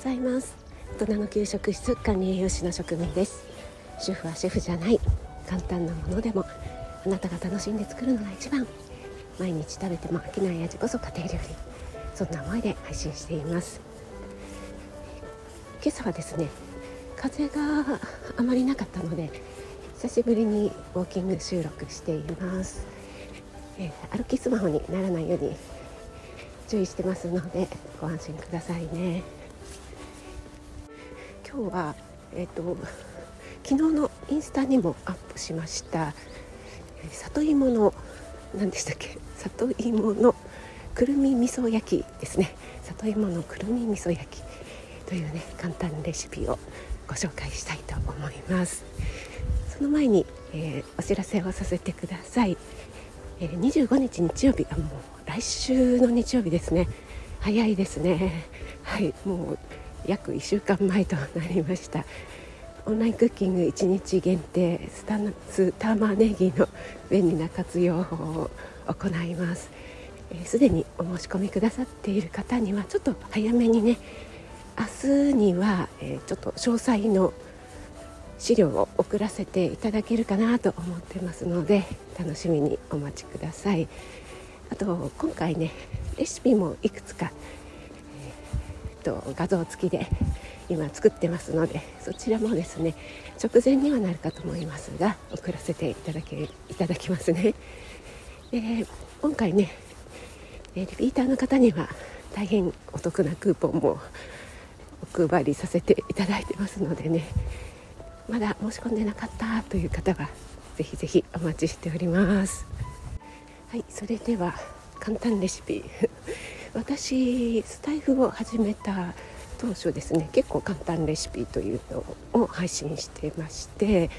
ざいます。大人の給食室管理栄養士の職人です。主婦はシェフじゃない。簡単なものでもあなたが楽しんで作るのが一番。毎日食べても飽きない味こそ家庭料理。そんな思いで配信しています。今朝はですね風があまりなかったので久しぶりにウォーキング収録しています、えー、歩きスマホにならないように注意してますのでご安心くださいね。今日はえっ、ー、と昨日のインスタにもアップしました里芋の何でしたっけ？里芋のくるみ味噌焼きですね。里芋のくるみ味噌焼きというね簡単レシピをご紹介したいと思います。その前に、えー、お知らせをさせてください、えー、25日日曜日あもう来週の日曜日ですね。早いですね。はいもう約1週間前となりました。オンラインクッキング1日限定スタス玉ねぎの便利な活用法を行います。すで、えー、にお申し込みくださっている方にはちょっと早めにね明日には、えー、ちょっと詳細の資料を送らせていただけるかなと思ってますので楽しみにお待ちください。あと今回ねレシピもいくつか、と画像付きで今作ってますのでそちらもですね直前にはなるかと思いますが送らせていただけいただきますね。で今回ねリピーターの方には大変お得なクーポンもお配りさせていただいてますのでねまだ申し込んでなかったという方はぜひぜひお待ちしておりますはいそれでは簡単レシピ私スタイフを始めた当初ですね結構簡単レシピというのを配信してまして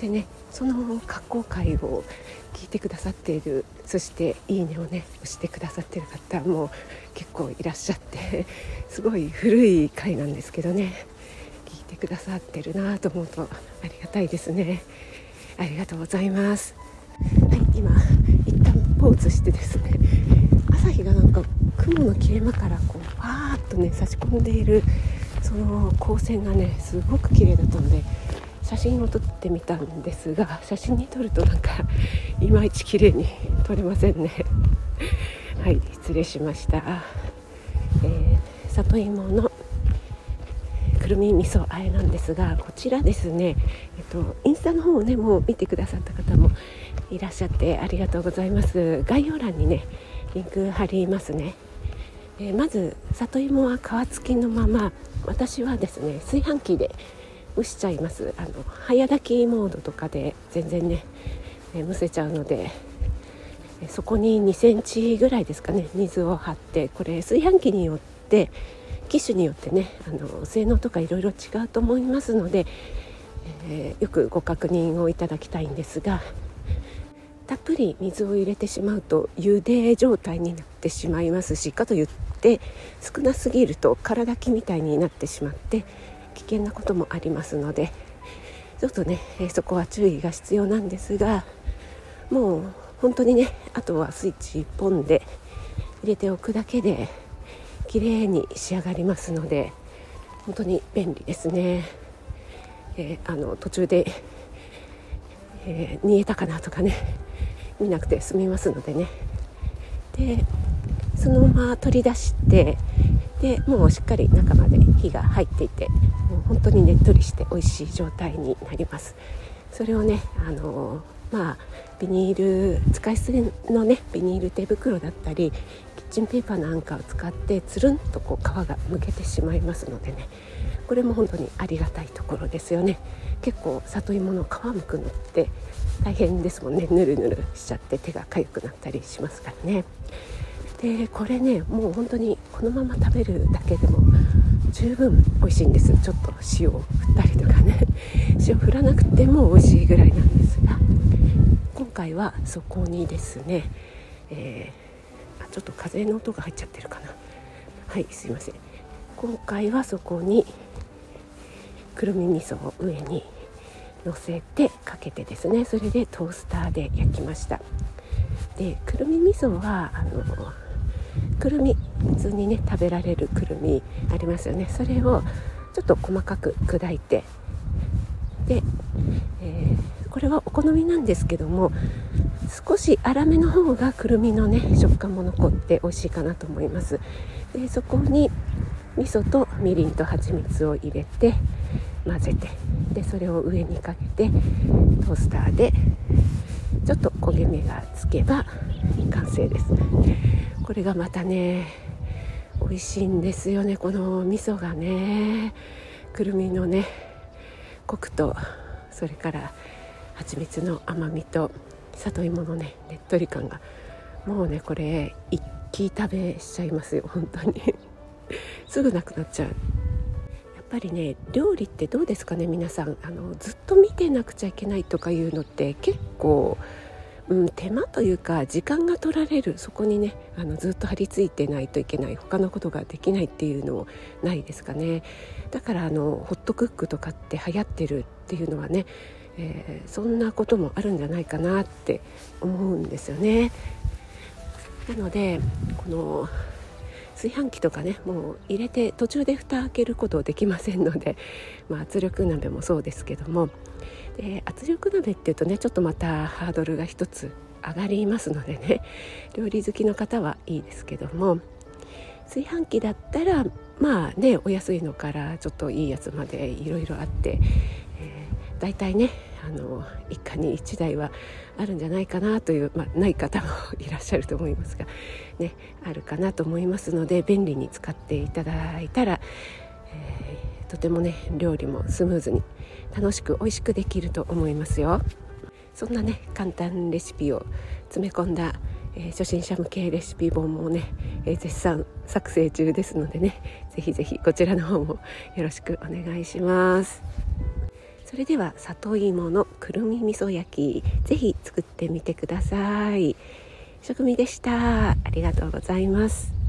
でねその加工会を聞いてくださっているそして「いいね」をね押してくださってる方も結構いらっしゃってすごい古い回なんですけどね聞いてくださってるなと思うとありがたいですね。ありがとうございます。はい今一旦ポーズしてですね朝日がなんか雲の切れ間からこうわーっとね差し込んでいるその光線がねすごく綺麗だったので写真を撮ってみたんですが写真に撮るとなんかいまいち綺麗に撮れませんね。はい失礼しました、えー、里芋のくるみ味噌あえなんですがこちらですね、えっと、インスタの方をねもう見てくださった方もいらっしゃってありがとうございます。概要欄にねリンク貼りますね、えー、まず里芋は皮付きのまま私はですね炊飯器で蒸しちゃいます。あの早炊きモードとかで全然ね、え蒸せちゃうのでそこに2センチぐらいですかね水を張ってこれ炊飯器によって機種によってねあの性能とかいろいろ違うと思いますので、えー、よくご確認をいただきたいんですがぷり水を入れてしまうと茹で状態になってしまいますしかといって少なすぎると空炊きみたいになってしまって危険なこともありますのでちょっとね、えそこは注意が必要なんですがもう本当にねあとはスイッチ1本で入れておくだけで綺麗に仕上がりますので本当に便利ですね、えー、あの途中で、えー、煮えたかなとかね見なくて済みますのでね。でそのまま取り出してでもうしっかり中まで火が入っていてもう本当にねっとりして美味しい状態になります。それをねあのまあビニール使い捨てのねビニール手袋だったりキッチンペーパーなんかを使ってつるんとこう皮がむけてしまいますのでね。これも本当にありがたいところですよね。結構里芋の皮むくのって大変ですもんね。ぬるぬるしちゃって手が痒くなったりしますからね。でこれねもう本当にこのまま食べるだけでも十分美味しいんです。ちょっと塩を振ったりとかね。塩振らなくても美味しいぐらいなんですが今回はそこにですね、えー、あちょっと風の音が入っちゃってるかな。はいすいません。今回はそこにくるみ味噌を上に乗せてかけてですねそれでトースターで焼きました。でくるみ味噌はあのくるみ普通にね食べられるくるみありますよね。それをちょっと細かく砕いてで、えー、これはお好みなんですけども少し粗めの方がくるみのね食感も残って美味しいかなと思います。でそこに味噌とみりんと蜂蜜を入れて混ぜてでそれを上にかけてトースターでちょっと焦げ目がつけば完成です。これがまたね美味しいんですよねこの味噌がね。くるみのねコクとそれから蜂蜜の甘みと里芋のねねっとり感がもうねこれ一気食べしちゃいますよ本当に。すぐなくなっちゃう。ぱりね料理ってどうですかね皆さん。あのずっと見てなくちゃいけないとかいうのって結構うん、手間というか時間が取られる。そこにねあのずっと張り付いてないといけない。他のことができないっていうのもないですかね。だからあのホットクックとかって流行ってるっていうのはね、えー、そんなこともあるんじゃないかなって思うんですよね。なのでこの炊飯器とかねもう入れて途中で蓋開けることできませんので、まあ、圧力鍋もそうですけども。で圧力鍋っていうとねちょっとまたハードルが一つ上がりますのでね。料理好きの方はいいですけども。炊飯器だったらまあねお安いのからちょっといいやつまでいろいろあって、えー、大体ねあの一家に1台はあるんじゃないかなという、まあ、ない方もいらっしゃると思いますが、ね、あるかなと思いますので便利に使っていただいたら、えー、とてもね料理もスムーズに楽しく美味しくできると思いますよ。そんなね簡単レシピを詰め込んだ、えー、初心者向けレシピ本もね、えー、絶賛作成中ですのでねぜひぜひこちらの方もよろしくお願いします。それでは里芋のくるみ味噌焼きぜひ作ってみてください。食味でした。ありがとうございます。